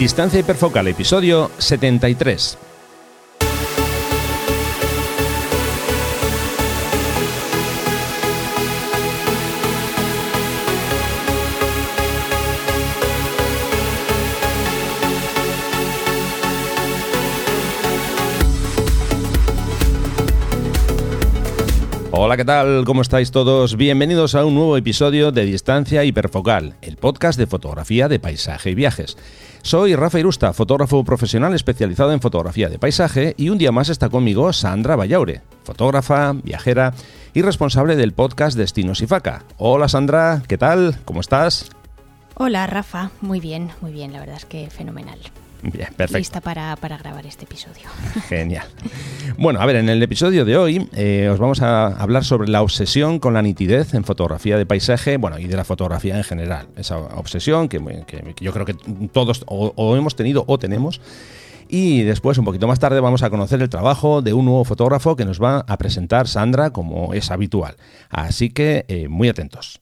Distancia hiperfocal, episodio 73. Hola, ¿qué tal? ¿Cómo estáis todos? Bienvenidos a un nuevo episodio de Distancia Hiperfocal, el podcast de fotografía de paisaje y viajes. Soy Rafa Irusta, fotógrafo profesional especializado en fotografía de paisaje y un día más está conmigo Sandra Vallaure, fotógrafa, viajera y responsable del podcast Destinos y Faca. Hola Sandra, ¿qué tal? ¿Cómo estás? Hola Rafa, muy bien, muy bien, la verdad es que fenomenal. Bien, perfecto. Lista para, grabar este episodio. Genial. Bueno, a ver, en el episodio de hoy eh, os vamos a hablar sobre la obsesión con la nitidez en fotografía de paisaje, bueno, y de la fotografía en general. Esa obsesión que, yo creo que todos o, hemos tenido o tenemos. Y después, un poquito más tarde, vamos a conocer el trabajo de un nuevo fotógrafo que nos va a presentar Sandra, como es habitual. Así que, eh, muy atentos.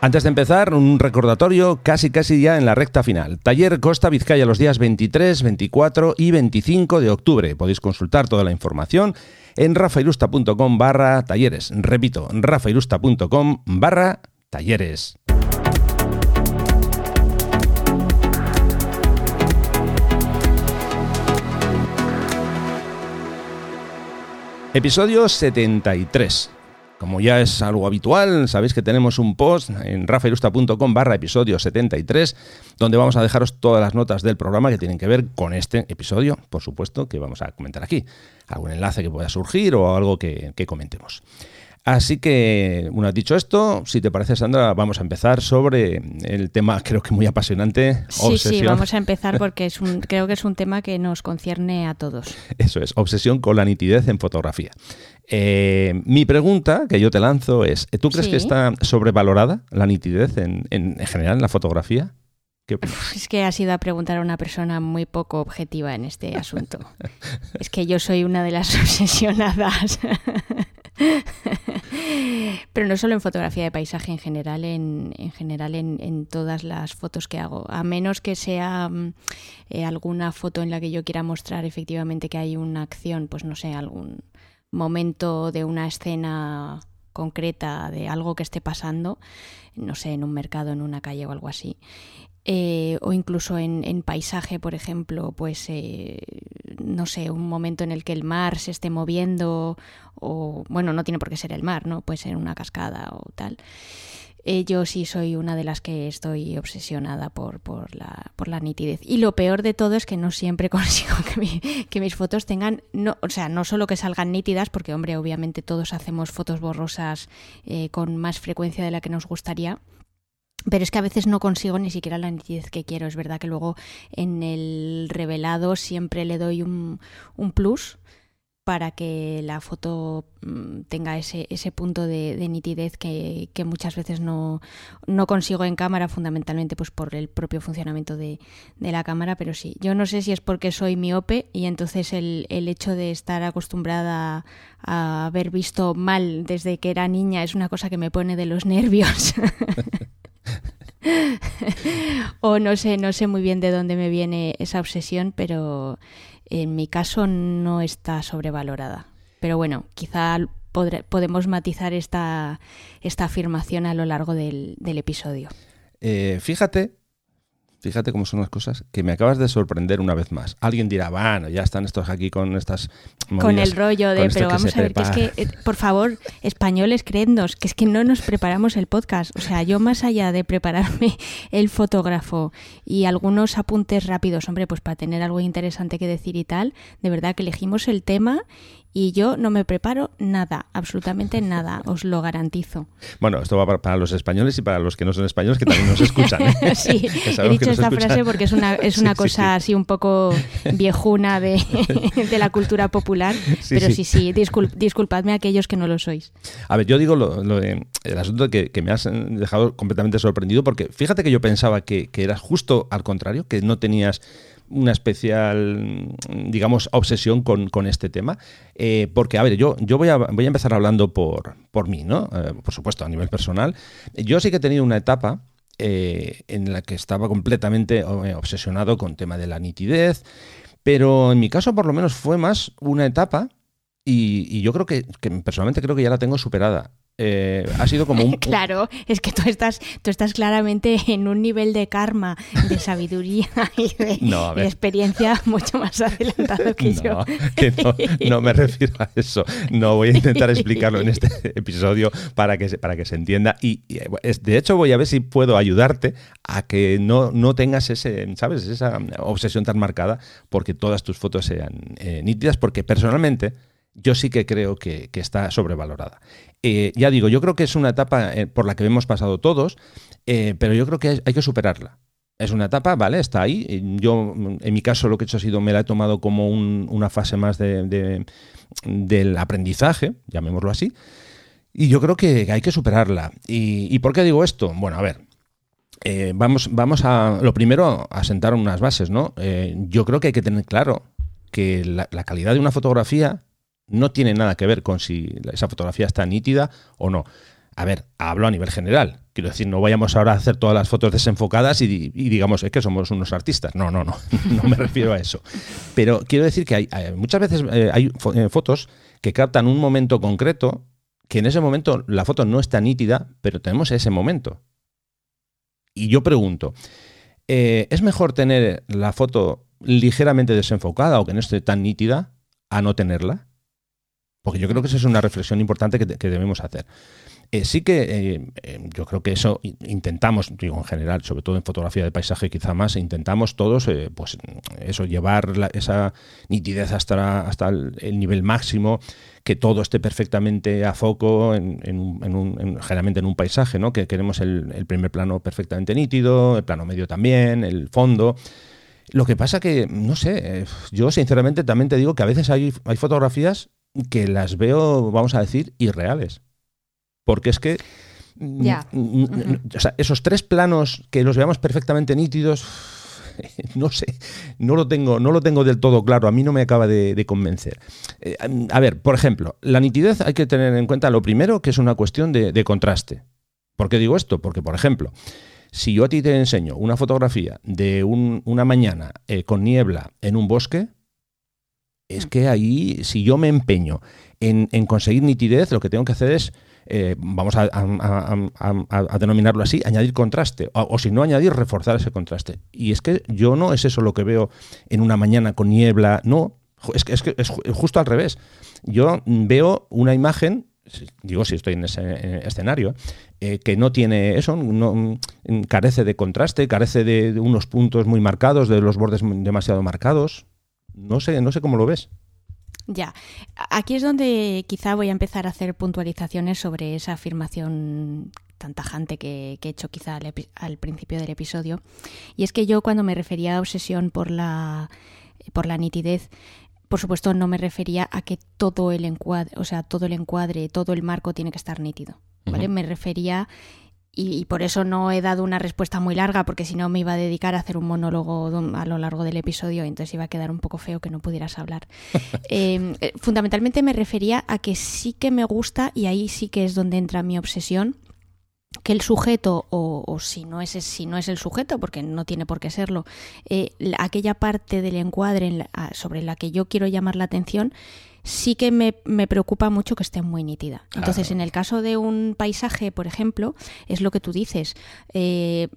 Antes de empezar, un recordatorio casi casi ya en la recta final. Taller Costa Vizcaya los días 23, 24 y 25 de octubre. Podéis consultar toda la información en rafairusta.com barra talleres. Repito, rafairusta.com barra talleres. Episodio 73. Como ya es algo habitual, sabéis que tenemos un post en rafairusta.com barra episodio 73, donde vamos a dejaros todas las notas del programa que tienen que ver con este episodio, por supuesto, que vamos a comentar aquí. Algún enlace que pueda surgir o algo que, que comentemos. Así que, una vez dicho esto, si te parece, Sandra, vamos a empezar sobre el tema, creo que muy apasionante. Sí, sí, vamos a empezar porque es un, creo que es un tema que nos concierne a todos. Eso es, obsesión con la nitidez en fotografía. Eh, mi pregunta que yo te lanzo es, ¿tú crees que está sobrevalorada la nitidez en, en, general en la fotografía? Es que ha sido a preguntar a una persona muy poco objetiva en este asunto. es que yo soy una de las obsesionadas. Pero no solo en fotografía de paisaje, en general, en, general en, todas las fotos que hago. A menos que sea mm, eh, alguna foto en la que yo quiera mostrar efectivamente que hay una acción, pues no sé, algún momento de una escena concreta de algo que esté pasando, no sé, en un mercado, en una calle o algo así. Eh, o incluso en, paisaje, por ejemplo, pues eh, no sé, un momento en el que el mar se esté moviendo, o bueno, no tiene por qué ser el mar, ¿no? Puede ser una cascada o tal. Eh, yo sí soy una de las que estoy obsesionada por, por, la, por la nitidez. Y lo peor de todo es que no siempre consigo que, que mis fotos tengan, no, o sea, no solo que salgan nítidas, porque hombre, obviamente todos hacemos fotos borrosas con más frecuencia de la que nos gustaría, pero es que a veces no consigo ni siquiera la nitidez que quiero. Es verdad que luego en el revelado siempre le doy un, plus para que la foto mm, tenga ese, ese punto de, nitidez que, muchas veces no, no, consigo en cámara, fundamentalmente pues por el propio funcionamiento de, de, la cámara, pero sí, yo no sé si es porque soy miope y entonces el, el hecho de estar acostumbrada a haber visto mal desde que era niña es una cosa que me pone de los nervios. o no sé, no sé muy bien de dónde me viene esa obsesión, pero en mi caso no está sobrevalorada. Pero bueno, quizá podemos matizar esta, esta afirmación a lo largo del, episodio. Eh, fíjate fíjate cómo son las cosas, que me acabas de sorprender una vez más. Alguien dirá, bueno, ya están estos aquí con estas... con el rollo de, pero vamos a ver, que es que, eh, por favor, españoles, créennos, que es que no nos preparamos el podcast. O sea, yo más allá de prepararme el fotógrafo y algunos apuntes rápidos, hombre, pues para tener algo interesante que decir y tal, de verdad que elegimos el tema y yo no me preparo nada, absolutamente nada, os lo garantizo. Bueno, esto va para, los españoles y para los que no son españoles que también nos escuchan. ¿eh? sí, he dicho esta frase porque es una, es una cosa así un poco viejuna de, de la cultura popular, pero sí, sí, disculpadme a aquellos que no lo sois. A ver, yo digo lo, el asunto que, que, me has dejado completamente sorprendido porque fíjate que yo pensaba que, que era justo al contrario, que no tenías una especial, digamos, obsesión con, este tema. Eh, porque, a ver, yo, yo voy, a, voy a empezar hablando por, por mí, ¿no? Eh, por supuesto, a nivel personal. Yo sí que he tenido una etapa eh, en la que estaba completamente obsesionado con tema de la nitidez, pero en mi caso por lo menos fue más una etapa y, yo creo que, personalmente creo que ya la tengo superada. Eh, ha sido como un... Claro, es que tú estás, tú estás claramente en un nivel de karma, de sabiduría y de, experiencia mucho más adelantado que yo. no, me refiero a eso. No voy a intentar explicarlo en este episodio para que, se, para que se entienda. Y, de hecho voy a ver si puedo ayudarte a que no, no tengas ese, ¿sabes? esa obsesión tan marcada porque todas tus fotos sean eh, nítidas, porque personalmente yo sí que creo que, está sobrevalorada. Eh, ya digo, yo creo que es una etapa eh, por la que hemos pasado todos, eh, pero yo creo que hay, que superarla. Es una etapa, ¿vale? Está ahí. Yo, en mi caso, lo que he hecho ha sido, me la he tomado como una fase más de, del aprendizaje, llamémoslo así. Y yo creo que hay que superarla. ¿Y, por qué digo esto? Bueno, a ver, vamos, vamos a, lo primero, a sentar unas bases, ¿no? yo creo que hay que tener claro que la, calidad de una fotografía no tiene nada que ver con si esa fotografía está nítida o no. A ver, hablo a nivel general. Quiero decir, no vayamos ahora a hacer todas las fotos desenfocadas y, digamos es que somos unos artistas. No, no, no, no me refiero a eso. Pero quiero decir que hay, muchas veces eh, hay eh, fotos que captan un momento concreto que en ese momento la foto no está nítida, pero tenemos ese momento. Y yo pregunto, eh, ¿es mejor tener la foto ligeramente desenfocada o que no esté tan nítida a no tenerla? Porque yo creo que esa es una reflexión importante que, debemos hacer. Eh, sí que eh, eh, yo creo que eso intentamos, digo en general, sobre todo en fotografía de paisaje quizá más, intentamos todos, pues eso, llevar esa nitidez hasta, hasta el, nivel máximo, que todo esté perfectamente a foco, en, generalmente en un paisaje, ¿no? que queremos el, primer plano perfectamente nítido, el plano medio también, el fondo. Lo que pasa que, no sé, yo sinceramente también te digo que a veces hay, hay fotografías que las veo, vamos a decir, irreales. Porque es que mm, mm, esos tres planos que los veamos perfectamente nítidos, no sé, no lo tengo, no lo tengo del todo claro, a mí no me acaba de, convencer. Eh, a ver, por ejemplo, la nitidez hay que tener en cuenta lo primero que es una cuestión de, contraste. ¿Por qué digo esto? Porque, por ejemplo, si yo a ti te enseño una fotografía de una mañana eh, con niebla en un bosque, es que ahí, si yo me empeño en, conseguir nitidez, lo que tengo que hacer es, eh, vamos a, denominarlo así, añadir contraste, o, si no añadir, reforzar ese contraste. Y es que yo no es eso lo que veo en una mañana con niebla, no, es que es, es justo al revés. Yo veo una imagen digo si estoy en ese escenario, eh, que no tiene eso, no, carece de contraste, carece de, unos puntos muy marcados, de los bordes demasiado marcados. No sé, no sé cómo lo ves. Ya, aquí es donde quizá voy a empezar a hacer puntualizaciones sobre esa afirmación tan tajante que, he hecho quizá al, principio del episodio. Y es que yo cuando me refería a obsesión por la, por la nitidez, por supuesto no me refería a que todo el encuadre, o sea, todo el encuadre, todo el marco tiene que estar nítido. ¿vale? Me refería y, por eso no he dado una respuesta muy larga, porque si no me iba a dedicar a hacer un monólogo a lo largo del episodio, y entonces iba a quedar un poco feo que no pudieras hablar. Em, eh, fundamentalmente me refería a que sí que me gusta, y ahí sí que es donde entra mi obsesión, que el sujeto, o, si, no es, si no es el sujeto, porque no tiene por qué serlo, eh, aquella parte del encuadre sobre la que yo quiero llamar la atención, sí que me, preocupa mucho que esté muy nítida. Entonces, en el caso de un paisaje, por ejemplo, es lo que tú dices. Eh,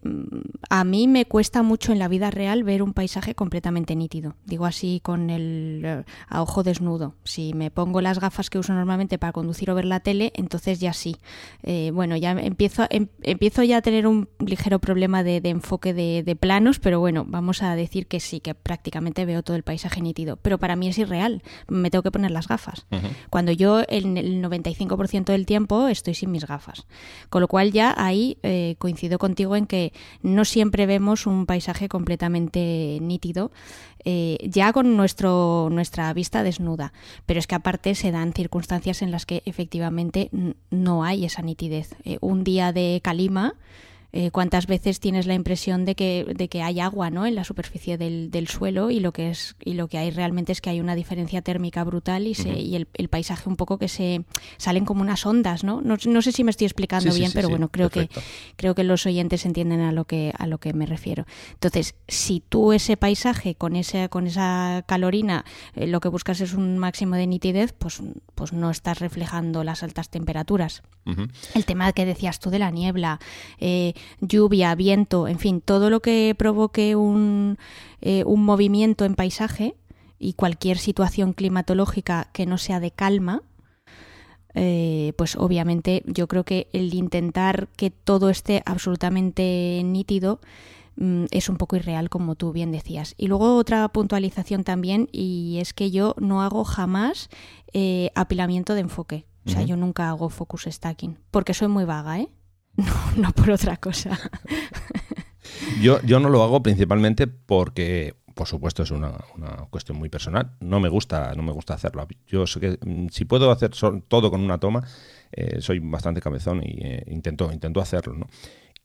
a mí me cuesta mucho en la vida real ver un paisaje completamente nítido. Digo así con el eh, a ojo desnudo. Si me pongo las gafas que uso normalmente para conducir o ver la tele, entonces ya sí. Eh, bueno, ya empiezo, em, empiezo ya a tener un ligero problema de, enfoque de, de planos, pero bueno, vamos a decir que sí, que prácticamente veo todo el paisaje nítido. Pero para mí es irreal. Me tengo que poner las gafas. Cuando yo en el 95% del tiempo estoy sin mis gafas. Con lo cual ya ahí eh, coincido contigo en que no siempre vemos un paisaje completamente nítido. Eh, ya con nuestro, nuestra vista desnuda, pero es que aparte se dan circunstancias en las que efectivamente no hay esa nitidez. Eh, un día de calima Eh, ¿Cuántas veces tienes la impresión de que, de que hay agua ¿no? en la superficie del, del, suelo y lo, que es, y lo que hay realmente es que hay una diferencia térmica brutal y, se, y el, el, paisaje un poco que se salen como unas ondas? No, no, no sé si me estoy explicando Sí, bien, sí, pero bueno, creo que, creo que los oyentes entienden a lo que, a lo que me refiero. Entonces, si tú ese paisaje con, ese, con esa calorina eh, lo que buscas es un máximo de nitidez, pues, pues no estás reflejando las altas temperaturas. El tema que decías tú de la niebla, eh, lluvia, viento, en fin, todo lo que provoque un, eh, un movimiento en paisaje y cualquier situación climatológica que no sea de calma, eh, pues obviamente yo creo que el intentar que todo esté absolutamente nítido mm, es un poco irreal, como tú bien decías. Y luego otra puntualización también, y es que yo no hago jamás eh, apilamiento de enfoque. O sea, yo nunca hago focus stacking, porque soy muy vaga, ¿eh? No, no por otra cosa. Yo, yo no lo hago principalmente porque, por supuesto, es una, cuestión muy personal. No me gusta, no me gusta hacerlo. Yo sé que mm, si puedo hacer todo con una toma, eh, soy bastante cabezón y eh, intento, intento hacerlo.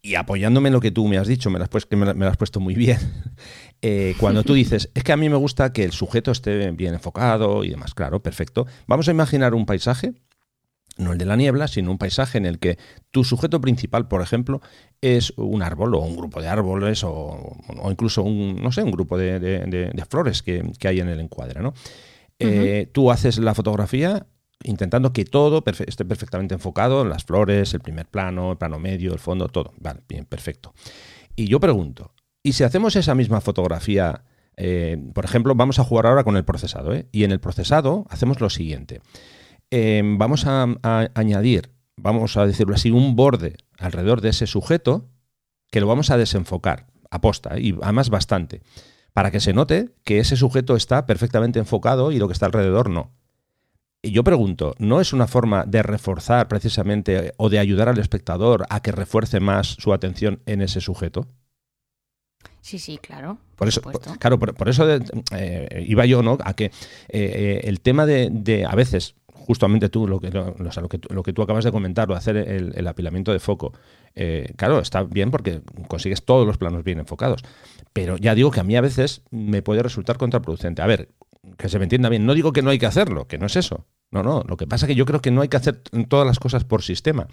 Y apoyándome en lo que tú me has dicho, me lo has, pues- puesto muy bien. eh, cuando tú dices, es que a mí me gusta que el sujeto esté bien enfocado y demás, claro, perfecto. Vamos a imaginar un paisaje no el de la niebla, sino un paisaje en el que tu sujeto principal, por ejemplo, es un árbol o un grupo de árboles o, o incluso un, no sé, un grupo de, de- de- de flores que, que hay en el encuadre, ¿no? Eh, tú haces la fotografía intentando que todo perfe- esté perfectamente enfocado, las flores, el primer plano, el plano medio, el fondo, todo. Vale, bien, perfecto. Y yo pregunto, ¿y si hacemos esa misma fotografía, eh, por ejemplo, vamos a jugar ahora con el procesado, ¿eh? y en el procesado hacemos lo siguiente. Eh, vamos a, a añadir, vamos a decirlo así, un borde alrededor de ese sujeto que lo vamos a desenfocar, aposta, y además bastante, para que se note que ese sujeto está perfectamente enfocado y lo que está alrededor no. Y yo pregunto, ¿no es una forma de reforzar precisamente o de ayudar al espectador a que refuerce más su atención en ese sujeto? Sí, sí, claro. Por eso, por- claro, por, por eso de- eh, iba yo, ¿no? A que eh, eh, el tema de, de, a veces, justamente tú, lo que, lo, o sea, lo que, lo que tú acabas de comentar, o hacer el, el apilamiento de foco, eh, claro, está bien porque consigues todos los planos bien enfocados. Pero ya digo que a mí a veces me puede resultar contraproducente. A ver, que se me entienda bien, no digo que no hay que hacerlo, que no es eso. No, no, lo que pasa es que yo creo que no hay que hacer todas las cosas por sistema.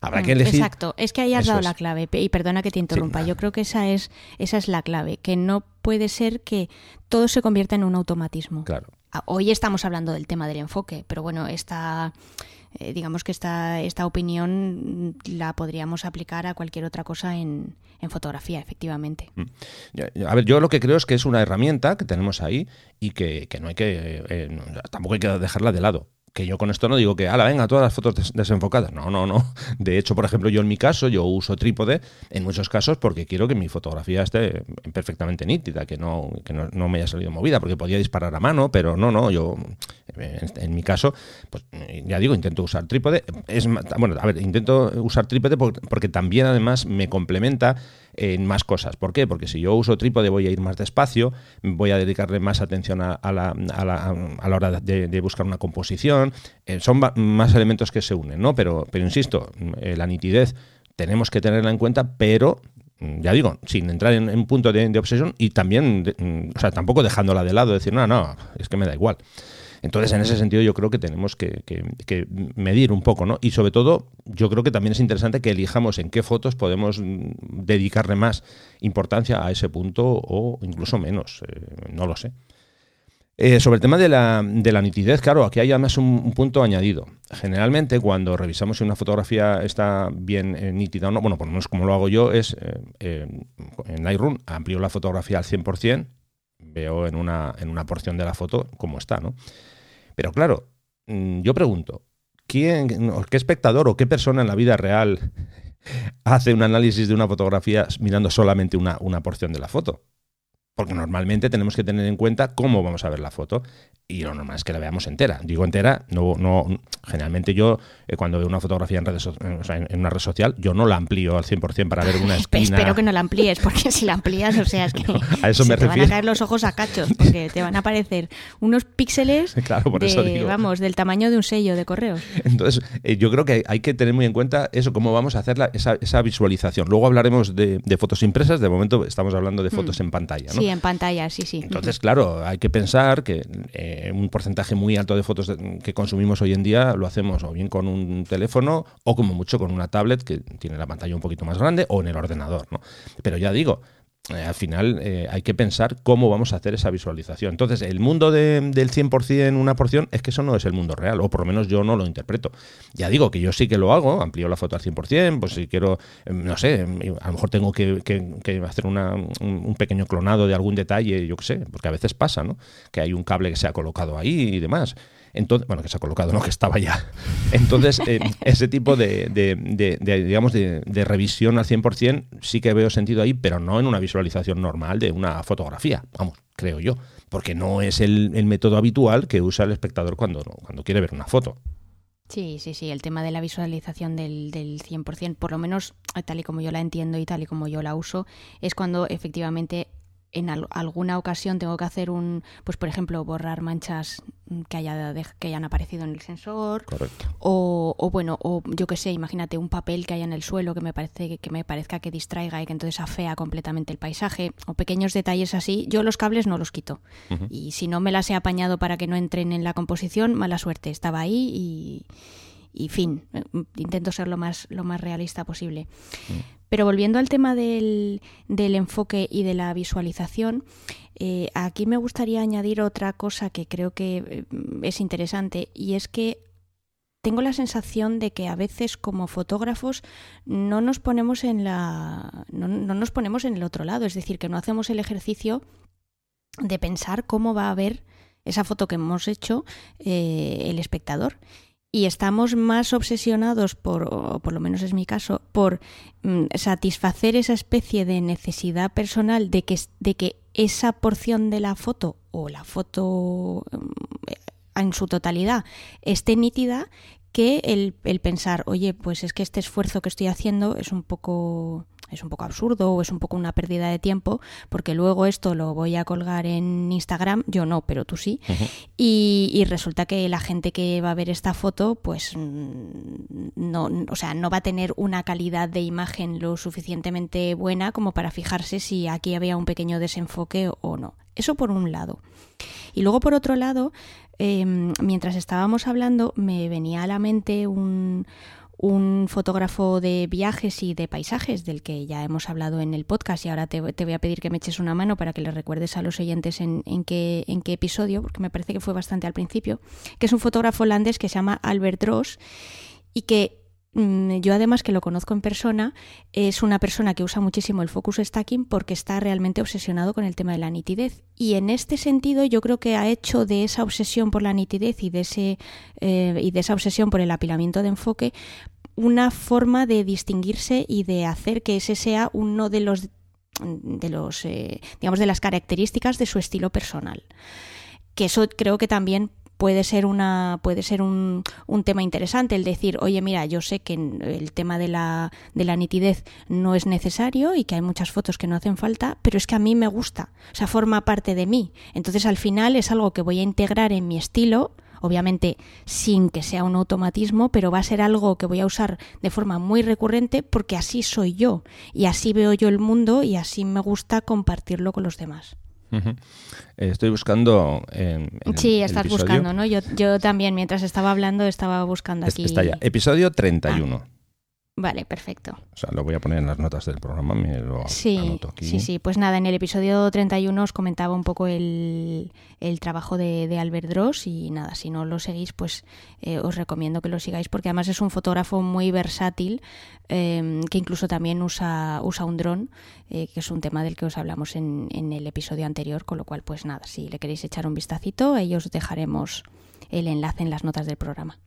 Habrá que Mm, elegir. Exacto, es que ahí has Eso dado es. la clave. Y perdona que te interrumpa, yo creo que esa es, esa es la clave, que no puede ser que todo se convierta en un automatismo. Claro. Ah, Hoy estamos hablando del tema del enfoque, pero bueno, esta, eh, digamos que esta, esta opinión mm, la podríamos aplicar a cualquier otra cosa en, en fotografía, efectivamente. Ya, A ver, yo lo que creo es que es una herramienta que tenemos ahí y que, que no hay que. eh, eh, tampoco hay que dejarla de lado. Que yo con esto no digo que, ala, venga, todas las fotos des- desenfocadas. No, no, no. De hecho, por ejemplo, yo en mi caso, yo uso trípode en muchos casos porque quiero que mi fotografía esté perfectamente nítida, que no, que no, no me haya salido movida, porque podía disparar a mano, pero no, no, yo, en, mi caso, pues ya digo, intento usar trípode. Es, bueno, a ver, intento usar trípode por- porque también además me complementa en más cosas. ¿Por qué? Porque si yo uso trípode voy a ir más despacio, voy a dedicarle más atención a, a la, a la- a la hora de, buscar una composición. Eh, son más elementos que se unen, ¿no? Pero, pero insisto, eh, la nitidez tenemos que tenerla en cuenta, pero mm, ya digo, sin entrar en un punto de, de obsesión y también, de- mm, o sea, tampoco dejándola de lado, decir, no, no, es que me da igual. Entonces, en ese sentido, yo creo que tenemos que, medir un poco, ¿no? Y sobre todo, yo creo que también es interesante que elijamos en qué fotos podemos mm, dedicarle más importancia a ese punto o incluso menos, eh, no lo sé. Eh, sobre el tema de la, de la nitidez, claro, aquí hay además un, un punto añadido. Generalmente, cuando revisamos si una fotografía está bien eh, nítida o no, bueno, por lo menos como lo hago yo, es eh, en Lightroom amplío la fotografía al 100%, veo en una porción de la foto cómo está, ¿no? Pero claro, mm, yo pregunto, ¿quién, ¿qué espectador o qué persona en la vida real hace un análisis de una fotografía mirando solamente una, una porción de la foto? Porque normalmente tenemos que tener en cuenta cómo vamos a ver la foto y lo normal es que la veamos entera. Digo entera, no, no, Generalmente yo, eh, cuando veo una fotografía en, redes, en, una red social, yo no la amplío al 100% para ver una esquina. Espero que no la amplíes, porque si la amplías, o sea, es que a eso me te van a caer los ojos a cachos, porque te van a aparecer unos píxeles vamos, del tamaño de un sello de correos. Entonces, eh, yo creo que hay que tener muy en cuenta eso, cómo vamos a hacer esa, visualización. Luego hablaremos de, fotos impresas, de momento estamos hablando de mm. fotos en pantalla. ¿no? Sí, en pantalla, sí, sí. Entonces, claro, hay que pensar que eh, un porcentaje muy alto de fotos que consumimos hoy en día lo hacemos o bien con un teléfono o como mucho con una tablet que tiene la pantalla un poquito más grande o en el ordenador. ¿no? Pero ya digo, eh, al final eh, hay que pensar cómo vamos a hacer esa visualización. Entonces, el mundo del 100%, una porción, es que eso no es el mundo real, o por lo menos yo no lo interpreto. Ya digo que yo sí que lo hago, amplío la foto al 100%, pues si quiero, em, no sé, em, a lo mejor tengo que, hacer un, pequeño clonado de algún detalle, yo qué sé, porque a veces pasa, ¿no? Que hay un cable que se ha colocado ahí y demás. Entonces, bueno, que se ha colocado, no que estaba ya. Entonces, eh, ese tipo de, digamos, de, revisión al 100% sí que veo sentido ahí, pero no en una visualización normal de una fotografía, vamos, creo yo, porque no es el, método habitual que usa el espectador cuando, cuando quiere ver una foto. Sí, sí, sí, el tema de la visualización del, del 100%, por lo menos tal y como yo la entiendo y tal y como yo la uso, es cuando efectivamente en alguna ocasión tengo que hacer un, pues por ejemplo, borrar manchas que, haya que hayan aparecido en el sensor. Correcto. O, o bueno, o yo qué sé, imagínate un papel que haya en el suelo que me, parece, que me parezca que distraiga y que entonces afea completamente el paisaje. O pequeños detalles así. Yo los cables no los quito. Y si no me las he apañado para que no entren en la composición, mala suerte. Estaba ahí y, y fin. Intento ser lo más, lo más realista posible. Mm. Pero volviendo al tema del, enfoque y de la visualización, eh, aquí me gustaría añadir otra cosa que creo que eh, es interesante y es que tengo la sensación de que a veces como fotógrafos no nos ponemos en la no, nos ponemos en el otro lado, es decir, que no hacemos el ejercicio de pensar cómo va a ver esa foto que hemos hecho eh, el espectador y estamos más obsesionados por, o por lo menos es mi caso, por mm, satisfacer esa especie de necesidad personal de que, de que esa porción de la foto o la foto mm, en su totalidad esté nítida que el, el pensar, oye, pues es que este esfuerzo que estoy haciendo es un poco es un poco absurdo o es un poco una pérdida de tiempo, porque luego esto lo voy a colgar en Instagram, yo no, pero tú sí, y, resulta que la gente que va a ver esta foto, pues mm, no, o sea, no va a tener una calidad de imagen lo suficientemente buena como para fijarse si aquí había un pequeño desenfoque o no. Eso por un lado. Y luego por otro lado, em, mientras estábamos hablando, me venía a la mente un, un fotógrafo de viajes y de paisajes del que ya hemos hablado en el podcast y ahora te, voy a pedir que me eches una mano para que le recuerdes a los oyentes en, qué, episodio, porque me parece que fue bastante al principio, que es un fotógrafo holandés que se llama Albert Dross y que mm, yo además que lo conozco en persona, es una persona que usa muchísimo el focus stacking porque está realmente obsesionado con el tema de la nitidez. Y en este sentido yo creo que ha hecho de esa obsesión por la nitidez y de, ese, eh, y de esa obsesión por el apilamiento de enfoque una forma de distinguirse y de hacer que ese sea uno de los de los eh, digamos de las características de su estilo personal. Que eso creo que también puede ser una puede ser un, un, tema interesante el decir oye mira yo sé que el tema de la, de la nitidez no es necesario y que hay muchas fotos que no hacen falta pero es que a mí me gusta o sea forma parte de mí entonces al final es algo que voy a integrar en mi estilo obviamente sin que sea un automatismo, pero va a ser algo que voy a usar de forma muy recurrente porque así soy yo y así veo yo el mundo y así me gusta compartirlo con los demás. Estoy buscando. sí, estás buscando, ¿no? Yo, yo también, mientras estaba hablando, estaba buscando aquí. Está ya. Episodio 31. Vale, perfecto. O sea, lo voy a poner en las notas del programa, me lo sí, anoto aquí. Sí, sí, pues nada, en el episodio 31 os comentaba un poco el, el trabajo de, de, Albert Dross y nada, si no lo seguís, pues eh, os recomiendo que lo sigáis porque además es un fotógrafo muy versátil em, que incluso también usa, usa un dron, eh, que es un tema del que os hablamos en, en el episodio anterior, con lo cual pues nada, si le queréis echar un vistacito, ahí os dejaremos el enlace en las notas del programa.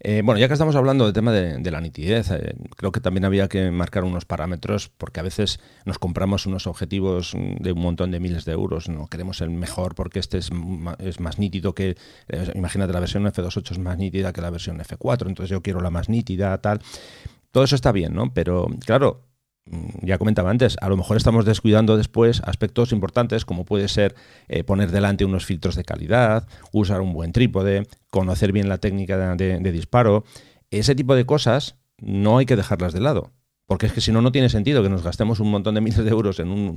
Eh, bueno, ya que estamos hablando del tema de, la nitidez, eh, creo que también había que marcar unos parámetros porque a veces nos compramos unos objetivos de un montón de miles de euros, no queremos el mejor porque este es, es más nítido que, eh, imagínate, la versión F28 es más nítida que la versión F4, entonces yo quiero la más nítida, tal. Todo eso está bien, ¿no? Pero claro, ya comentaba antes, a lo mejor estamos descuidando después aspectos importantes como puede ser eh, poner delante unos filtros de calidad, usar un buen trípode, conocer bien la técnica de, disparo. Ese tipo de cosas no hay que dejarlas de lado. Porque es que si no, no tiene sentido que nos gastemos un montón de miles de euros en un,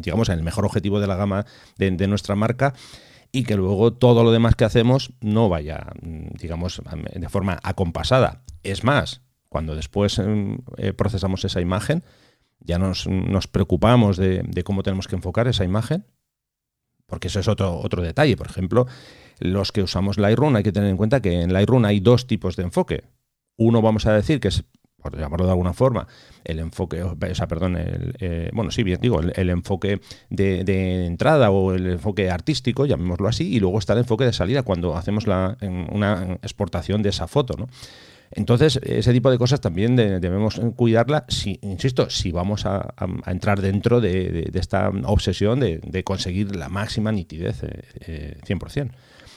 digamos, en el mejor objetivo de la gama de, de nuestra marca y que luego todo lo demás que hacemos no vaya, mm, digamos, de forma acompasada. Es más, cuando después em, eh, procesamos esa imagen, ya nos, preocupamos de, cómo tenemos que enfocar esa imagen, porque eso es otro, otro detalle. Por ejemplo, los que usamos Lightroom, hay que tener en cuenta que en Lightroom hay dos tipos de enfoque. Uno, vamos a decir, que es, por llamarlo de alguna forma, el enfoque, o sea, perdón, el, eh, bueno, sí, bien, digo, el, enfoque de, entrada o el enfoque artístico, llamémoslo así, y luego está el enfoque de salida cuando hacemos la, una exportación de esa foto, ¿no? Entonces, ese tipo de cosas también debemos cuidarla, si, insisto, si vamos a, entrar dentro de, esta obsesión de, conseguir la máxima nitidez eh, 100%. Eh,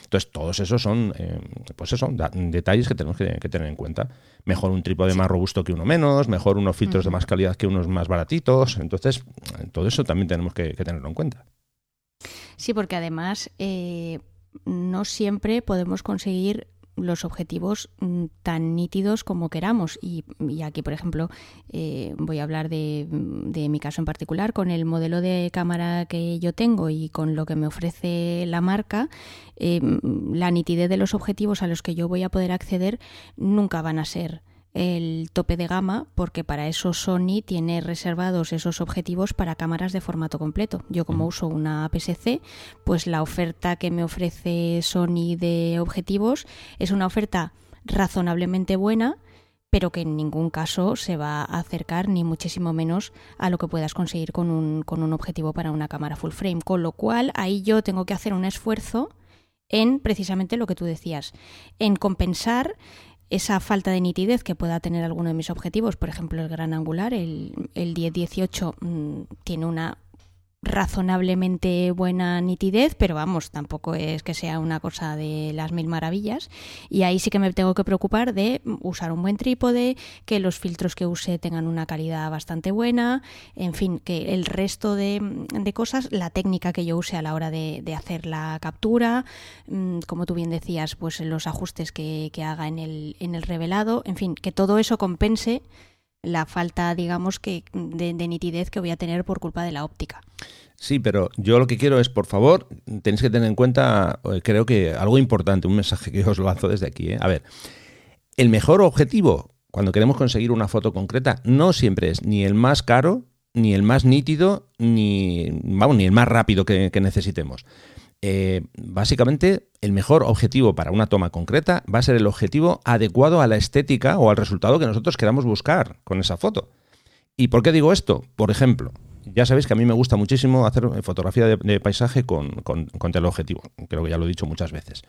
Entonces, todos esos son, eh, pues eso, detalles que tenemos que, tener en cuenta. Mejor un trípode más robusto que uno menos, mejor unos filtros de más calidad que unos más baratitos. Entonces, todo eso también tenemos que, tenerlo en cuenta. Sí, porque además eh, no siempre podemos conseguir los objetivos mm, tan nítidos como queramos. Y, aquí, por ejemplo, eh, voy a hablar de, mi caso en particular. Con el modelo de cámara que yo tengo y con lo que me ofrece la marca, eh, la nitidez de los objetivos a los que yo voy a poder acceder nunca van a ser el tope de gama porque para eso Sony tiene reservados esos objetivos para cámaras de formato completo. Yo como uso una APS-C, pues la oferta que me ofrece Sony de objetivos es una oferta razonablemente buena, pero que en ningún caso se va a acercar ni muchísimo menos a lo que puedas conseguir con un, con un objetivo para una cámara full frame. Con lo cual ahí yo tengo que hacer un esfuerzo en precisamente lo que tú decías, en compensar esa falta de nitidez que pueda tener alguno de mis objetivos, por ejemplo el gran angular, el, el 10-18 mm, tiene una razonablemente buena nitidez, pero vamos, tampoco es que sea una cosa de las mil maravillas. Y ahí sí que me tengo que preocupar de usar un buen trípode, que los filtros que use tengan una calidad bastante buena, en fin, que el resto de, cosas, la técnica que yo use a la hora de, hacer la captura, mm, como tú bien decías, pues los ajustes que, haga en el, en el revelado, en fin, que todo eso compense la falta, digamos, que de, nitidez que voy a tener por culpa de la óptica. Sí, pero yo lo que quiero es, por favor, tenéis que tener en cuenta, eh, creo que algo importante, un mensaje que os lanzo desde aquí. ¿eh? A ver, el mejor objetivo cuando queremos conseguir una foto concreta no siempre es ni el más caro, ni el más nítido, ni, vamos, ni el más rápido que necesitemos. Eh, básicamente el mejor objetivo para una toma concreta va a ser el objetivo adecuado a la estética o al resultado que nosotros queramos buscar con esa foto. ¿Y por qué digo esto? Por ejemplo, ya sabéis que a mí me gusta muchísimo hacer fotografía de, paisaje con, con, con, teleobjetivo. Creo que ya lo he dicho muchas veces.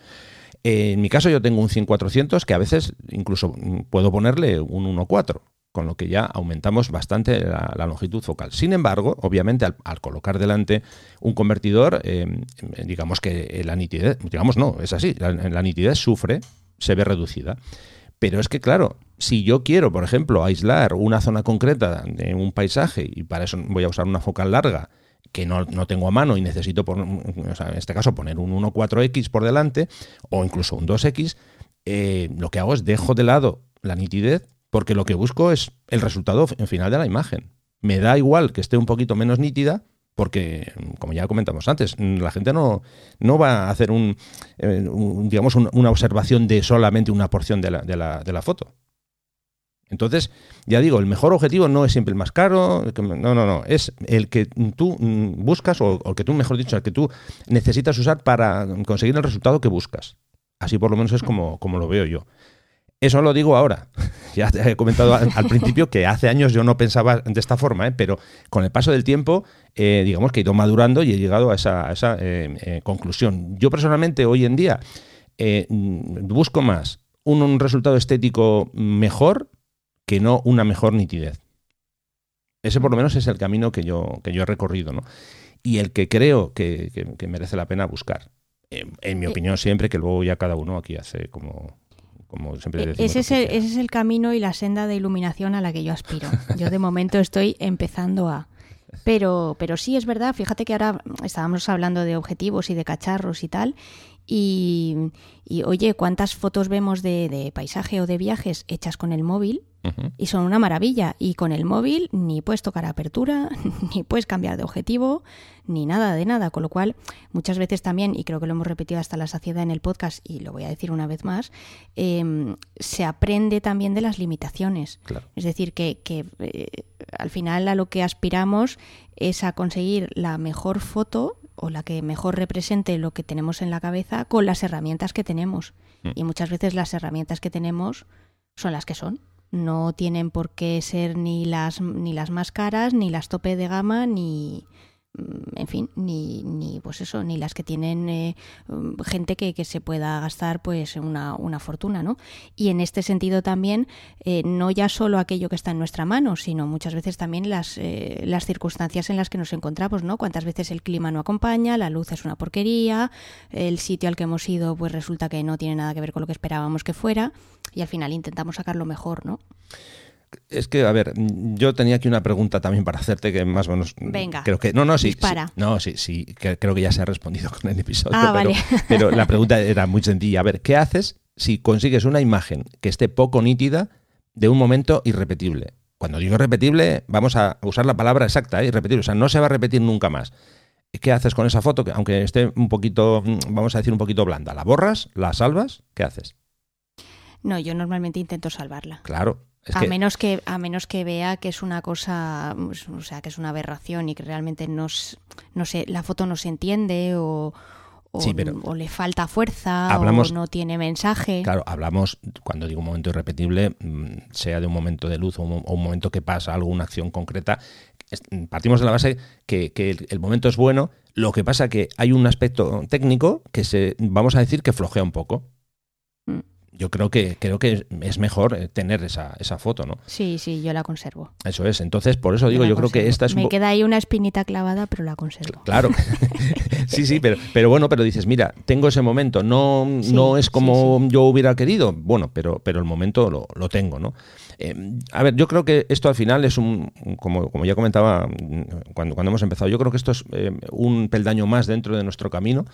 en mi caso yo tengo un 100-400 que a veces incluso puedo ponerle un 1.4 con lo que ya aumentamos bastante la, longitud focal. Sin embargo, obviamente, al, colocar delante un convertidor, eh, digamos que la nitidez, digamos no, es así, la, nitidez sufre, se ve reducida. Pero es que, claro, si yo quiero, por ejemplo, aislar una zona concreta de un paisaje y para eso voy a usar una focal larga que no, tengo a mano y necesito, en este caso, poner un 1.4x por delante o incluso un 2x, eh, lo que hago es dejo de lado la nitidez porque lo que busco es el resultado final de la imagen. Me da igual que esté un poquito menos nítida, porque, como ya comentamos antes, la gente no, no va a hacer un, eh, digamos una observación de solamente una porción de la, de, la, foto. Entonces, ya digo, el mejor objetivo no es siempre el más caro, no, no, no, es el que tú buscas, o, o el que tú, mejor dicho, el que tú necesitas usar para conseguir el resultado que buscas. Así por lo menos es como, como lo veo yo. Eso lo digo ahora. Ya te he comentado al, principio que hace años yo no pensaba de esta forma, ¿eh? pero con el paso del tiempo, eh, digamos que he ido madurando y he llegado a esa, eh, conclusión. Yo personalmente hoy en día eh, busco más un, resultado estético mejor que no una mejor nitidez. Ese por lo menos es el camino que yo, que yo he recorrido, ¿no? Y el que creo que, merece la pena buscar. En, mi opinión siempre, que luego ya cada uno aquí hace como, como siempre e, decimos. Ese es, el, ese es el camino y la senda de iluminación a la que yo aspiro. Yo de momento estoy empezando a... Pero, pero sí es verdad, fíjate que ahora estábamos hablando de objetivos y de cacharros y tal, y, oye, ¿cuántas fotos vemos de, paisaje o de viajes hechas con el móvil? Y son una maravilla. Y con el móvil ni puedes tocar apertura, ni puedes cambiar de objetivo, ni nada de nada. Con lo cual, muchas veces también, y creo que lo hemos repetido hasta la saciedad en el podcast, y lo voy a decir una vez más, em, se aprende también de las limitaciones. Es decir, que, eh, al final a lo que aspiramos es a conseguir la mejor foto o la que mejor represente lo que tenemos en la cabeza con las herramientas que tenemos. Mm. Y muchas veces las herramientas que tenemos son las que son. No tienen por qué ser ni las, ni las más caras, ni las tope de gama, ni, en fin, ni, ni pues eso, ni las que tienen eh, mm, gente que, que, se pueda gastar pues una, una, fortuna, ¿no? Y en este sentido también, eh, no ya solo aquello que está en nuestra mano, sino muchas veces también las, eh, las circunstancias en las que nos encontramos, ¿no? Cuántas veces el clima no acompaña, la luz es una porquería, el sitio al que hemos ido pues resulta que no tiene nada que ver con lo que esperábamos que fuera y al final intentamos sacar lo mejor, ¿no? Es que, a ver, yo tenía aquí una pregunta también para hacerte que más o menos. Venga. Creo que. No, no, sí. Dispara. no, sí, sí. creo que ya se ha respondido con el episodio. Ah, pero, vale. pero la pregunta era muy sencilla. A ver, ¿qué haces si consigues una imagen que esté poco nítida de un momento irrepetible? Cuando digo irrepetible, vamos a usar la palabra exacta, ¿eh? irrepetible. O sea, no se va a repetir nunca más. ¿Qué haces con esa foto? Que aunque esté un poquito, vamos a decir, un poquito blanda, ¿la borras? ¿La salvas? ¿Qué haces? No, yo normalmente intento salvarla. Claro, a menos que a menos que vea que es una cosa, o sea, que es una aberración y que realmente no, no sé, la foto no se entiende o, o, le falta fuerza o no tiene mensaje. Claro, hablamos, cuando digo un momento irrepetible, mm, sea de un momento de luz o un, momento que pasa alguna acción concreta, partimos de la base que, el, el, momento es bueno, lo que pasa que hay un aspecto técnico que se, vamos a decir que flojea un poco yo creo que creo que es mejor eh, tener esa, esa foto, ¿no? Sí, sí, yo la conservo. Eso es. Entonces, por eso digo, yo, creo que esta es Me queda ahí una espinita clavada, pero la conservo. Claro. sí, sí, pero, pero bueno, pero dices, mira, tengo ese momento, no, no es como yo hubiera querido, bueno, pero, pero el momento lo, lo tengo, ¿no? Eh, a ver, yo creo que esto al final es un, como, como ya comentaba cuando, cuando hemos empezado, yo creo que esto es eh, un peldaño más dentro de nuestro camino.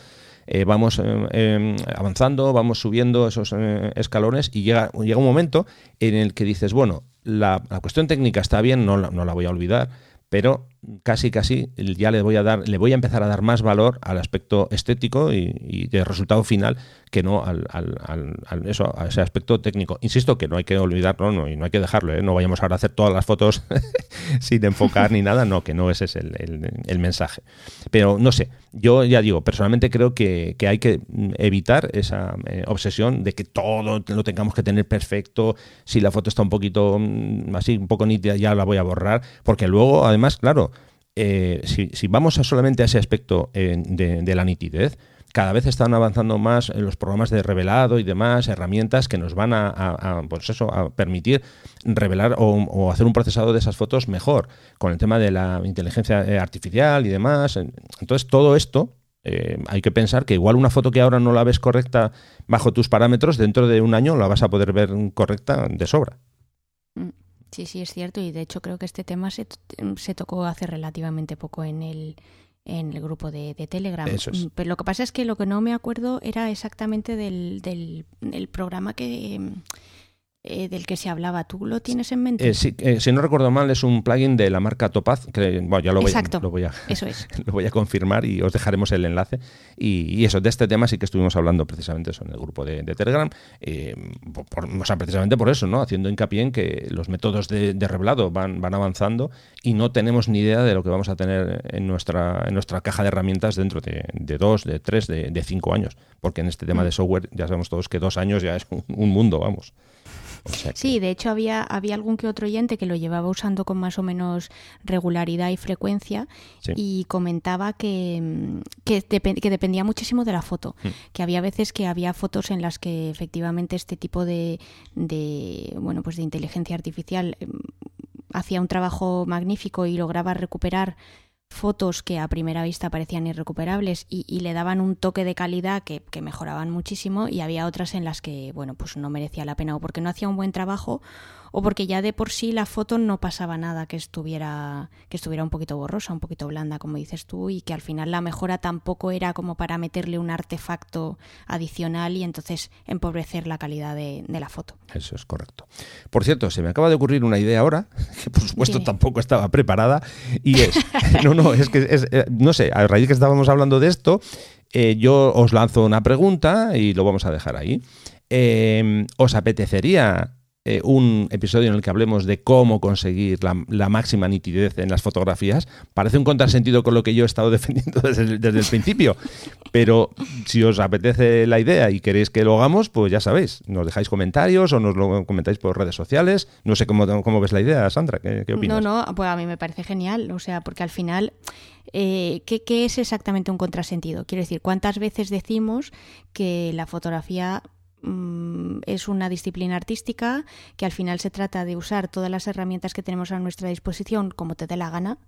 Eh, vamos eh, em, avanzando, vamos subiendo esos eh, escalones y llega, llega un momento en el que dices, bueno, la, cuestión técnica está bien, no no la voy a olvidar, pero casi casi ya le voy a dar, le voy a empezar a dar más valor al aspecto estético y, de resultado final que no al, eso, a ese aspecto técnico. Insisto que no hay que olvidarlo no, y no hay que dejarlo, ¿eh? no vayamos ahora a hacer todas las fotos sin enfocar ni nada, no, que no ese es el, mensaje. Pero no sé, yo ya digo, personalmente creo que, hay que evitar esa eh, obsesión de que todo lo tengamos que tener perfecto, si la foto está un poquito mm, así, un poco nítida, ya la voy a borrar, porque luego, además, claro, eh, si, vamos solamente a ese aspecto de la nitidez, cada vez están avanzando más en los programas de revelado y demás, herramientas que nos van a, pues eso, a permitir revelar o, hacer un procesado de esas fotos mejor, con el tema de la inteligencia eh, artificial y demás. Entonces, todo esto eh, hay que pensar que igual una foto que ahora no la ves correcta bajo tus parámetros, dentro de un año la vas a poder ver correcta de sobra. Mm, sí, sí, es cierto. Y de hecho creo que este tema se, se tocó hace relativamente poco en el en el grupo de, Telegram. Mm, pero lo que pasa es que lo que no me acuerdo era exactamente del, del programa que eh, del que se hablaba. ¿Tú lo tienes en mente? Eh, sí, eh, si no recuerdo mal, es un plugin de la marca Topaz, que bueno, ya lo voy, lo voy, a, eso es. lo voy a confirmar y os dejaremos el enlace. Y, eso, de este tema sí que estuvimos hablando precisamente eso, en el grupo de, Telegram, o sea, precisamente por eso, ¿no? haciendo hincapié en que los métodos de, revelado van, van avanzando y no tenemos ni idea de lo que vamos a tener en nuestra, en nuestra caja de herramientas dentro de, dos, de tres, de, cinco años, porque en este tema mm. de software ya sabemos todos que dos años ya es un mundo, vamos. Sí, de hecho había, había algún que otro oyente que lo llevaba usando con más o menos regularidad y frecuencia y comentaba que, que, dependía muchísimo de la foto, mm. que había veces que había fotos en las que efectivamente este tipo de, de bueno, pues de inteligencia artificial em, hacía un trabajo magnífico y lograba recuperar fotos que a primera vista parecían irrecuperables y, le daban un toque de calidad que, que, mejoraban muchísimo y había otras en las que, bueno, pues no merecía la pena o porque no hacía un buen trabajo o porque ya de por sí la foto no pasaba nada que estuviera que estuviera un poquito borrosa, un poquito blanda, como dices tú, y que al final la mejora tampoco era como para meterle un artefacto adicional y entonces empobrecer la calidad de, la foto. Eso es correcto. Por cierto, se me acaba de ocurrir una idea ahora, que por supuesto tampoco estaba preparada, y es, no, no, es que, es, eh, no sé, a raíz que estábamos hablando de esto, eh, yo os lanzo una pregunta y lo vamos a dejar ahí. Eh, ¿Os apetecería eh, un episodio en el que hablemos de cómo conseguir la, máxima nitidez en las fotografías, parece un contrasentido con lo que yo he estado defendiendo desde el, principio. Pero si os apetece la idea y queréis que lo hagamos, pues ya sabéis, nos dejáis comentarios o nos lo comentáis por redes sociales. No sé cómo, cómo ves la idea, Sandra, ¿qué, opinas? No, no, pues a mí me parece genial, o sea, porque al final... Eh, ¿qué, ¿Qué es exactamente un contrasentido? Quiero decir, ¿cuántas veces decimos que la fotografía Mm, es una disciplina artística que al final se trata de usar todas las herramientas que tenemos a nuestra disposición como te dé la gana.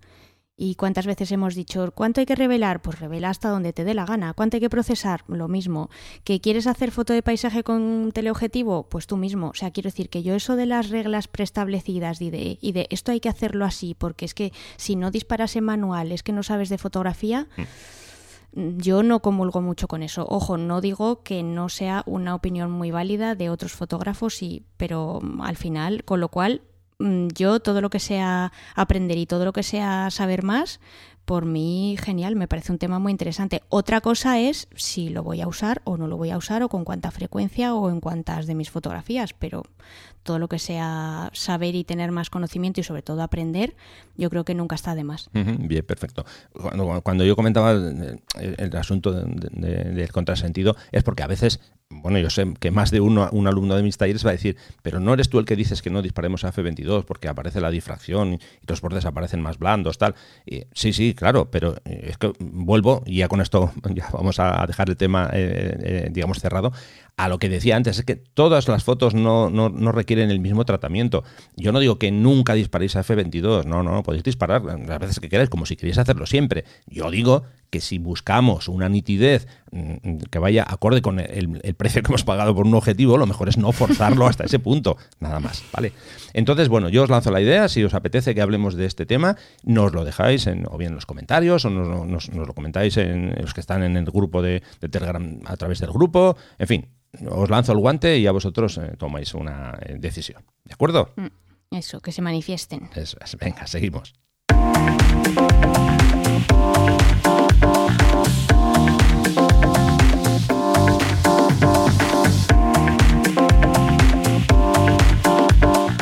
¿Y cuántas veces hemos dicho, cuánto hay que revelar? Pues revela hasta donde te dé la gana. ¿Cuánto hay que procesar? Lo mismo. ¿Que quieres hacer foto de paisaje con teleobjetivo? Pues tú mismo. O sea, quiero decir que yo eso de las reglas preestablecidas y de, y de esto hay que hacerlo así, porque es que si no disparas en manual es que no sabes de fotografía. Mm yo no comulgo mucho con eso. Ojo, no digo que no sea una opinión muy válida de otros fotógrafos, sí, pero mm, al final, con lo cual, mm, yo todo lo que sea aprender y todo lo que sea saber más, por mí genial, me parece un tema muy interesante. Otra cosa es si lo voy a usar o no lo voy a usar o con cuánta frecuencia o en cuántas de mis fotografías, pero todo lo que sea saber y tener más conocimiento y sobre todo aprender, yo creo que nunca está de más. bien, perfecto. Cuando, yo comentaba el, asunto del contrasentido es porque a veces bueno, yo sé que más de uno, un alumno de mis talleres va a decir, pero no eres tú el que dices que no disparemos a F22 porque aparece la difracción y los bordes aparecen más blandos, tal. Y, sí, sí, claro, pero eh, es que vuelvo, y ya con esto ya vamos a dejar el tema, eh, eh, digamos, cerrado, a lo que decía antes, es que todas las fotos no, no, no, requieren el mismo tratamiento. Yo no digo que nunca disparéis a F22, no, no, no, podéis disparar las veces que queráis, como si queréis hacerlo siempre. Yo digo que si buscamos una nitidez mm, que vaya acorde con el, precio que hemos pagado por un objetivo, lo mejor es no forzarlo hasta ese punto, nada más, ¿vale? Entonces, bueno, yo os lanzo la idea, si os apetece que hablemos de este tema, nos lo dejáis en, o bien en los comentarios o nos, lo comentáis en los que están en el grupo de, Telegram a través del grupo, en fin, os lanzo el guante y a vosotros eh, tomáis una eh, decisión, ¿de acuerdo? Mm, eso, que se manifiesten. Eso venga, seguimos.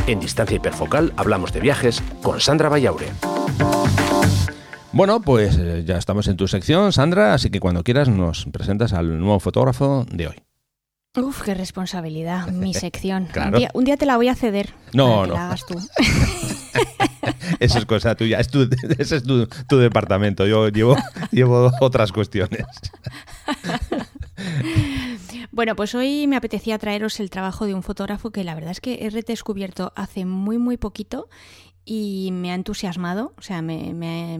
En Distancia Hiperfocal hablamos de viajes con Sandra Vallaure. Bueno, pues eh, ya estamos en tu sección, Sandra, así que cuando quieras nos presentas al nuevo fotógrafo de hoy. Uf, qué responsabilidad, mi sección. Un, día, te la voy a ceder. No, no. hagas tú. Eso es cosa tuya, ese es tu, departamento. Yo llevo, llevo otras cuestiones. Bueno, pues hoy me apetecía traeros el trabajo de un fotógrafo que la verdad es que he redescubierto hace muy, muy poquito y me ha entusiasmado, o sea, me,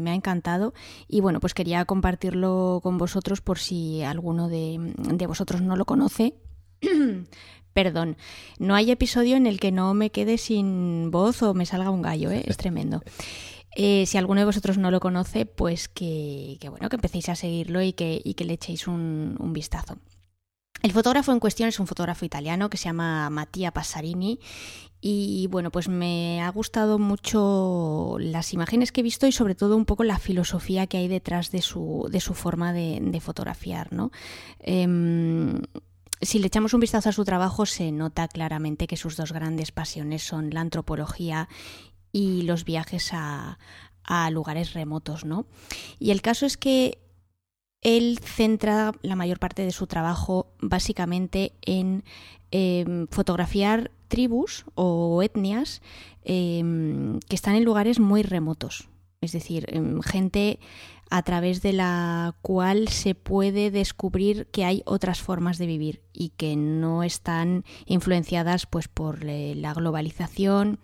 ha encantado y bueno, pues quería compartirlo con vosotros por si alguno de, de vosotros no lo conoce. Perdón, no hay episodio en el que no me quede sin voz o me salga un gallo, ¿eh? es tremendo. Eh, si alguno de vosotros no lo conoce, pues que, bueno, que empecéis a seguirlo y que, le echéis un, vistazo. El fotógrafo en cuestión es un fotógrafo italiano que se llama Mattia Passarini y bueno, pues me ha gustado mucho las imágenes que he visto y sobre todo un poco la filosofía que hay detrás de su, de su forma de, fotografiar, ¿no? Em, si le echamos un vistazo a su trabajo se nota claramente que sus dos grandes pasiones son la antropología y los viajes a, lugares remotos, ¿no? Y el caso es que él centra la mayor parte de su trabajo básicamente en em, fotografiar tribus o etnias em, que están en lugares muy remotos. Es decir, em, gente a través de la cual se puede descubrir que hay otras formas de vivir y que no están influenciadas pues por la globalización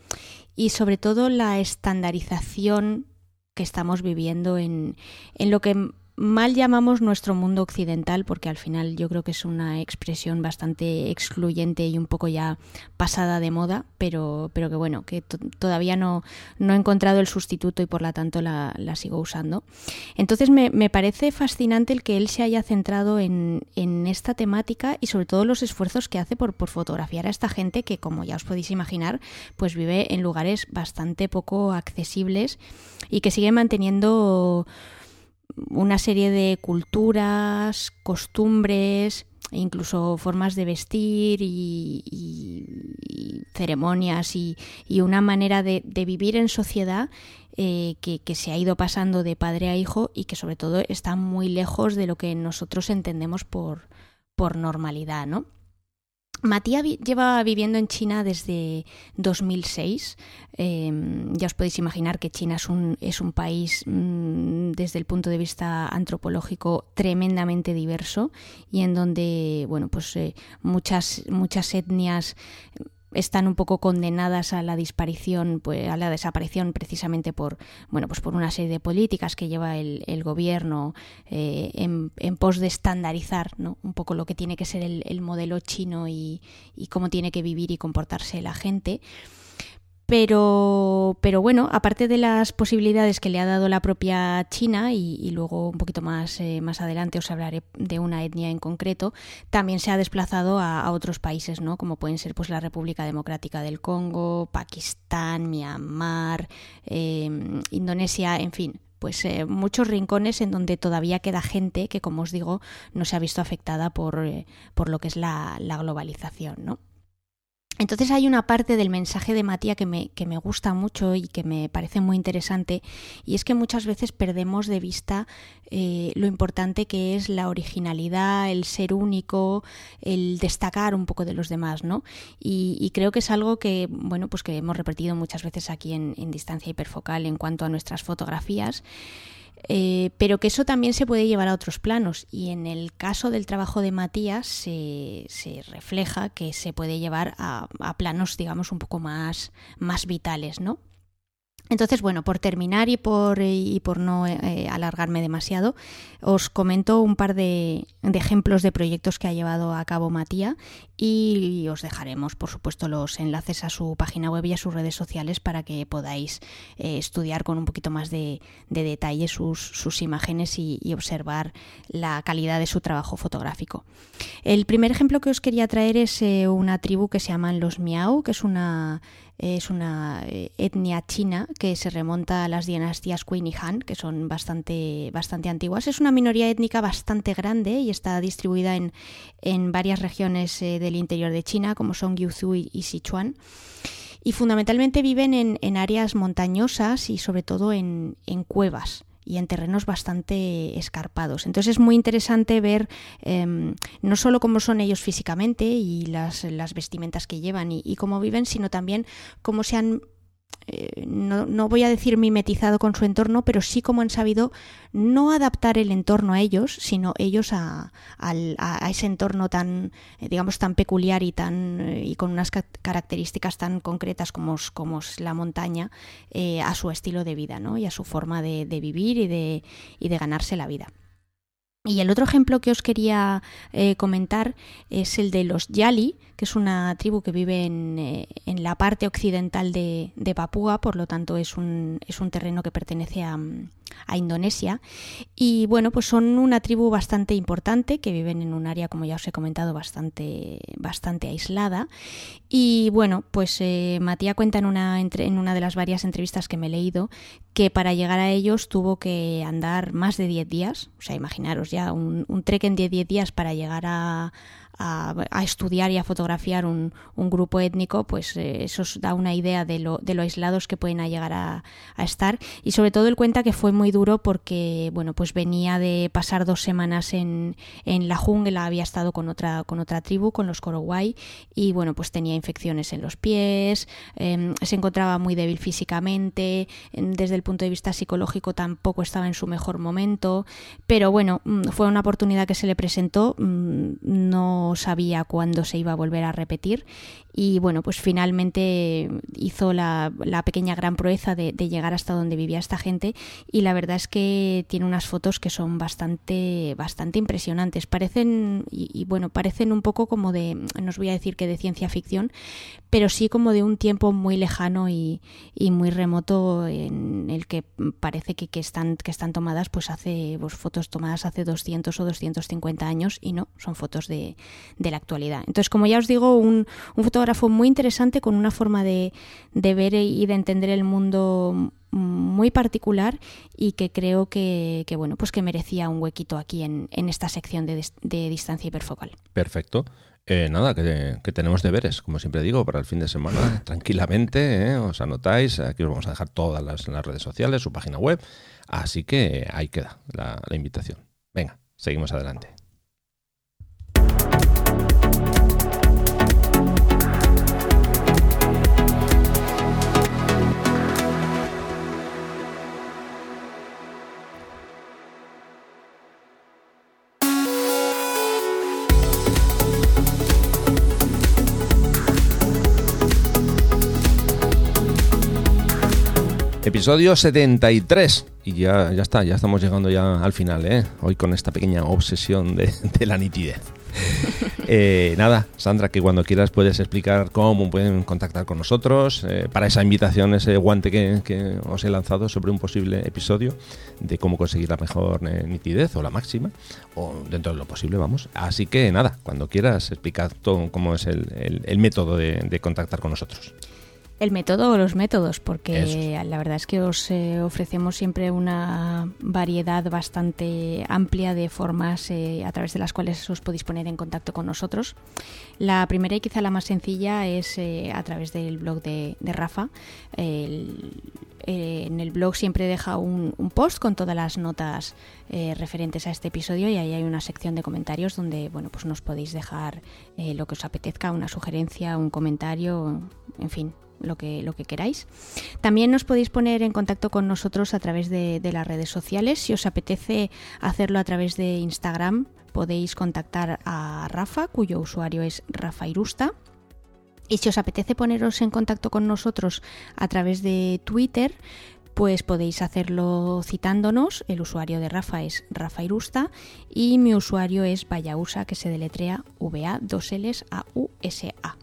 y sobre todo la estandarización que estamos viviendo en, en lo que mal llamamos nuestro mundo occidental, porque al final yo creo que es una expresión bastante excluyente y un poco ya pasada de moda, pero, pero que bueno, que todavía no, no, he encontrado el sustituto y por lo tanto la, sigo usando. Entonces me, me, parece fascinante el que él se haya centrado en, en, esta temática y sobre todo los esfuerzos que hace por, por fotografiar a esta gente que, como ya os podéis imaginar, pues vive en lugares bastante poco accesibles y que sigue manteniendo una serie de culturas, costumbres, incluso formas de vestir y, ceremonias y, una manera de, vivir en sociedad eh, que, que, se ha ido pasando de padre a hijo y que sobre todo está muy lejos de lo que nosotros entendemos por, por normalidad, ¿no? Matías lleva viviendo en China desde 2006. Em, ya os podéis imaginar que China es un, es un país mm, desde el punto de vista antropológico tremendamente diverso y en donde bueno pues eh, muchas muchas etnias están un poco condenadas a la disparición, pues, a la desaparición precisamente por, bueno, pues por una serie de políticas que lleva el, gobierno eh, en, pos de estandarizar ¿no? un poco lo que tiene que ser el, el modelo chino y, y, cómo tiene que vivir y comportarse la gente. Pero, pero bueno, aparte de las posibilidades que le ha dado la propia China, y, luego un poquito más, eh, más adelante os hablaré de una etnia en concreto, también se ha desplazado a, otros países, ¿no? Como pueden ser pues la República Democrática del Congo, Pakistán, Myanmar, em, Indonesia, en fin, pues eh, muchos rincones en donde todavía queda gente que, como os digo, no se ha visto afectada por, eh, por lo que es la, la globalización, ¿no? Entonces hay una parte del mensaje de Matías que me, que me gusta mucho y que me parece muy interesante y es que muchas veces perdemos de vista eh, lo importante que es la originalidad, el ser único, el destacar un poco de los demás, ¿no? Y, creo que es algo que, bueno, pues que hemos repetido muchas veces aquí en, en Distancia Hiperfocal en cuanto a nuestras fotografías. Eh, pero que eso también se puede llevar a otros planos y en el caso del trabajo de Matías se, se refleja que se puede llevar a, a, planos digamos un poco más, más vitales, ¿no? Entonces, bueno, por terminar y por, por no eh, alargarme demasiado, os comento un par de, ejemplos de proyectos que ha llevado a cabo Matías y os dejaremos, por supuesto, los enlaces a su página web y a sus redes sociales para que podáis eh, estudiar con un poquito más de, detalle sus, imágenes y, observar la calidad de su trabajo fotográfico. El primer ejemplo que os quería traer es eh, una tribu que se llaman los Miao, que es una es una eh, etnia china que se remonta a las dinastías Qin y Han, que son bastante, bastante antiguas. Es una minoría étnica bastante grande y está distribuida en, en varias regiones eh, del interior de China, como son Guizhou y, Sichuan. Y fundamentalmente viven en, en áreas montañosas y sobre todo en, en cuevas y en terrenos bastante escarpados. Entonces es muy interesante ver em, no solo cómo son ellos físicamente y las, las vestimentas que llevan y, y, cómo viven, sino también cómo se han eh, no, no, voy a decir mimetizado con su entorno, pero sí como han sabido no adaptar el entorno a ellos, sino ellos a, a, ese entorno tan, eh, digamos, tan peculiar y tan eh, y con unas características tan concretas como, como es la montaña, a su estilo de vida, ¿no? Y a su forma de, vivir y de, y de ganarse la vida. Y el otro ejemplo que os quería comentar es el de los Yali, que es una tribu que vive en, eh, en la parte occidental de, de, Papúa, por lo tanto es un, es un terreno que pertenece a, a, Indonesia. Y bueno, pues son una tribu bastante importante, que viven en un área, como ya os he comentado, bastante, bastante aislada. Y bueno, pues eh, Matías cuenta en una, en una de las varias entrevistas que me he leído que para llegar a ellos tuvo que andar más de 10 días, o sea, imaginaros ya un, un trek en 10 días para llegar a, a, estudiar y a fotografiar un, grupo étnico, pues eh, eso os da una idea de lo, de lo aislados que pueden llegar a, estar. Y sobre todo él cuenta que fue muy duro porque, bueno, pues venía de pasar dos semanas en, en la jungla, había estado con otra, con otra tribu, con los Korowai, y bueno, pues tenía infecciones en los pies, em, se encontraba muy débil físicamente, em, desde el punto de vista psicológico tampoco estaba en su mejor momento, pero bueno, mm, fue una oportunidad que se le presentó, mm, no sabía cuándo se iba a volver a repetir y bueno, pues finalmente hizo la, pequeña gran proeza de, llegar hasta donde vivía esta gente y la verdad es que tiene unas fotos que son bastante, bastante impresionantes. Parecen, y, bueno, parecen un poco como de, no os voy a decir que de ciencia ficción, pero sí como de un tiempo muy lejano y, muy remoto en el que parece que, que, están, que están tomadas, pues hace pues, fotos tomadas hace 200 o 250 años y no, son fotos de, de la actualidad. Entonces, como ya os digo, un, un fotógrafo fue muy interesante con una forma de, ver y de entender el mundo muy particular y que creo que, bueno pues que merecía un huequito aquí en, esta sección de, distancia hiperfocal. Perfecto. Eh, nada, que, tenemos deberes, como siempre digo, para el fin de semana, tranquilamente, ¿eh? os anotáis, aquí os vamos a dejar todas las, redes sociales, su página web, así que ahí queda la invitación. Venga, seguimos adelante. Episodio 73. Y ya, ya está, ya estamos llegando ya al final, ¿eh? Hoy con esta pequeña obsesión de, la nitidez. Eh, nada, Sandra, que cuando quieras puedes explicar cómo pueden contactar con nosotros eh, para esa invitación, ese guante que, os he lanzado sobre un posible episodio de cómo conseguir la mejor nitidez o la máxima, o dentro de lo posible, vamos. Así que nada, cuando quieras explicar todo cómo es el, método de contactar con nosotros. El método o los métodos, porque la verdad es que os eh, ofrecemos siempre una variedad bastante amplia de formas eh, a través de las cuales os podéis poner en contacto con nosotros. La primera y quizá la más sencilla es eh, a través del blog de, Rafa. en el blog siempre deja un, post con todas las notas referentes a este episodio y ahí hay una sección de comentarios donde bueno pues nos podéis dejar lo que os apetezca, una sugerencia, un comentario, en fin, lo que, lo que queráis. También nos podéis poner en contacto con nosotros a través de, las redes sociales. Si os apetece hacerlo a través de Instagram, podéis contactar a Rafa, cuyo usuario es Rafa Irusta. Y si os apetece poneros en contacto con nosotros a través de Twitter, pues podéis hacerlo citándonos. El usuario de Rafa es Rafa Irusta y mi usuario es Vayausa, que se deletrea VA 2 Ls A U S A.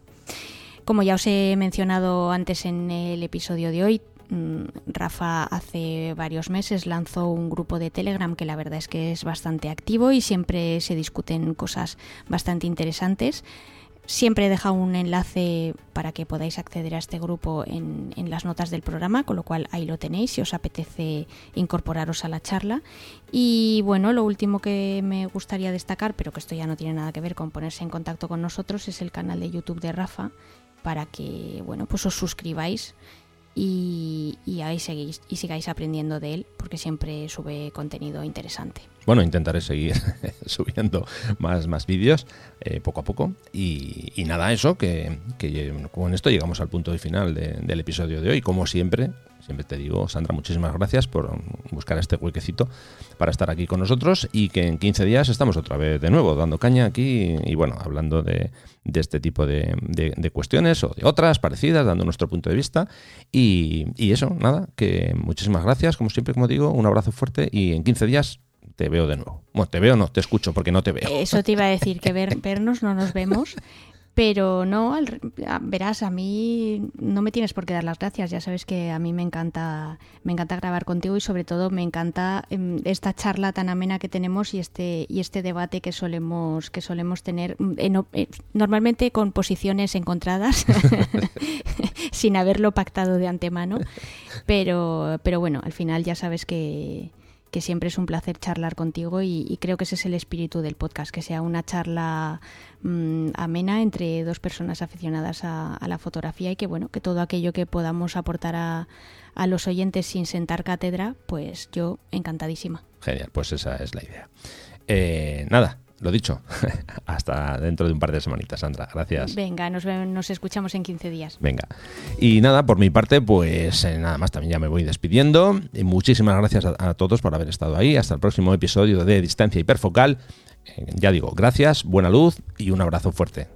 Como ya os he mencionado antes en el episodio de hoy, mm, Rafa hace varios meses lanzó un grupo de Telegram que la verdad es que es bastante activo y siempre se discuten cosas bastante interesantes. Siempre deja un enlace para que podáis acceder a este grupo en, las notas del programa, con lo cual ahí lo tenéis si os apetece incorporaros a la charla. Y bueno, lo último que me gustaría destacar, pero que esto ya no tiene nada que ver con ponerse en contacto con nosotros, es el canal de YouTube de Rafa, para que bueno pues os suscribáis y, ahí seguís y sigáis aprendiendo de él porque siempre sube contenido interesante. Bueno, intentaré seguir subiendo más, más vídeos eh, poco a poco. Y, nada, eso, que, con esto llegamos al punto final del episodio de hoy. Como siempre, siempre te digo, Sandra, muchísimas gracias por buscar este huequecito para estar aquí con nosotros y que en 15 días estamos otra vez de nuevo dando caña aquí y bueno, hablando de, este tipo de, cuestiones o de otras parecidas, dando nuestro punto de vista. Y, y eso, nada, que muchísimas gracias, como siempre, como digo, un abrazo fuerte y en 15 días te veo de nuevo. Bueno, te veo no, te escucho porque no te veo. Eso te iba a decir, que ver, vernos no nos vemos, pero no, verás, a mí no me tienes por qué dar las gracias. Ya sabes que a mí me encanta, me encanta grabar contigo y sobre todo me encanta em, esta charla tan amena que tenemos y este y este debate que solemos que solemos tener mm, eh, normalmente con posiciones encontradas, sin haberlo pactado de antemano. Pero pero bueno, al final ya sabes que que siempre es un placer charlar contigo y, creo que ese es el espíritu del podcast, que sea una charla mm, amena entre dos personas aficionadas a, la fotografía y que bueno, que todo aquello que podamos aportar a, a los oyentes sin sentar cátedra, pues yo encantadísima. Genial, pues esa es la idea. Eh, nada, lo dicho, hasta dentro de un par de semanitas, Sandra. Gracias. Venga, nos, nos escuchamos en 15 días. Venga. Y nada, por mi parte, pues eh, nada más, también ya me voy despidiendo. Y muchísimas gracias a, todos por haber estado ahí. Hasta el próximo episodio de Distancia Hiperfocal. Eh, ya digo, gracias, buena luz y un abrazo fuerte.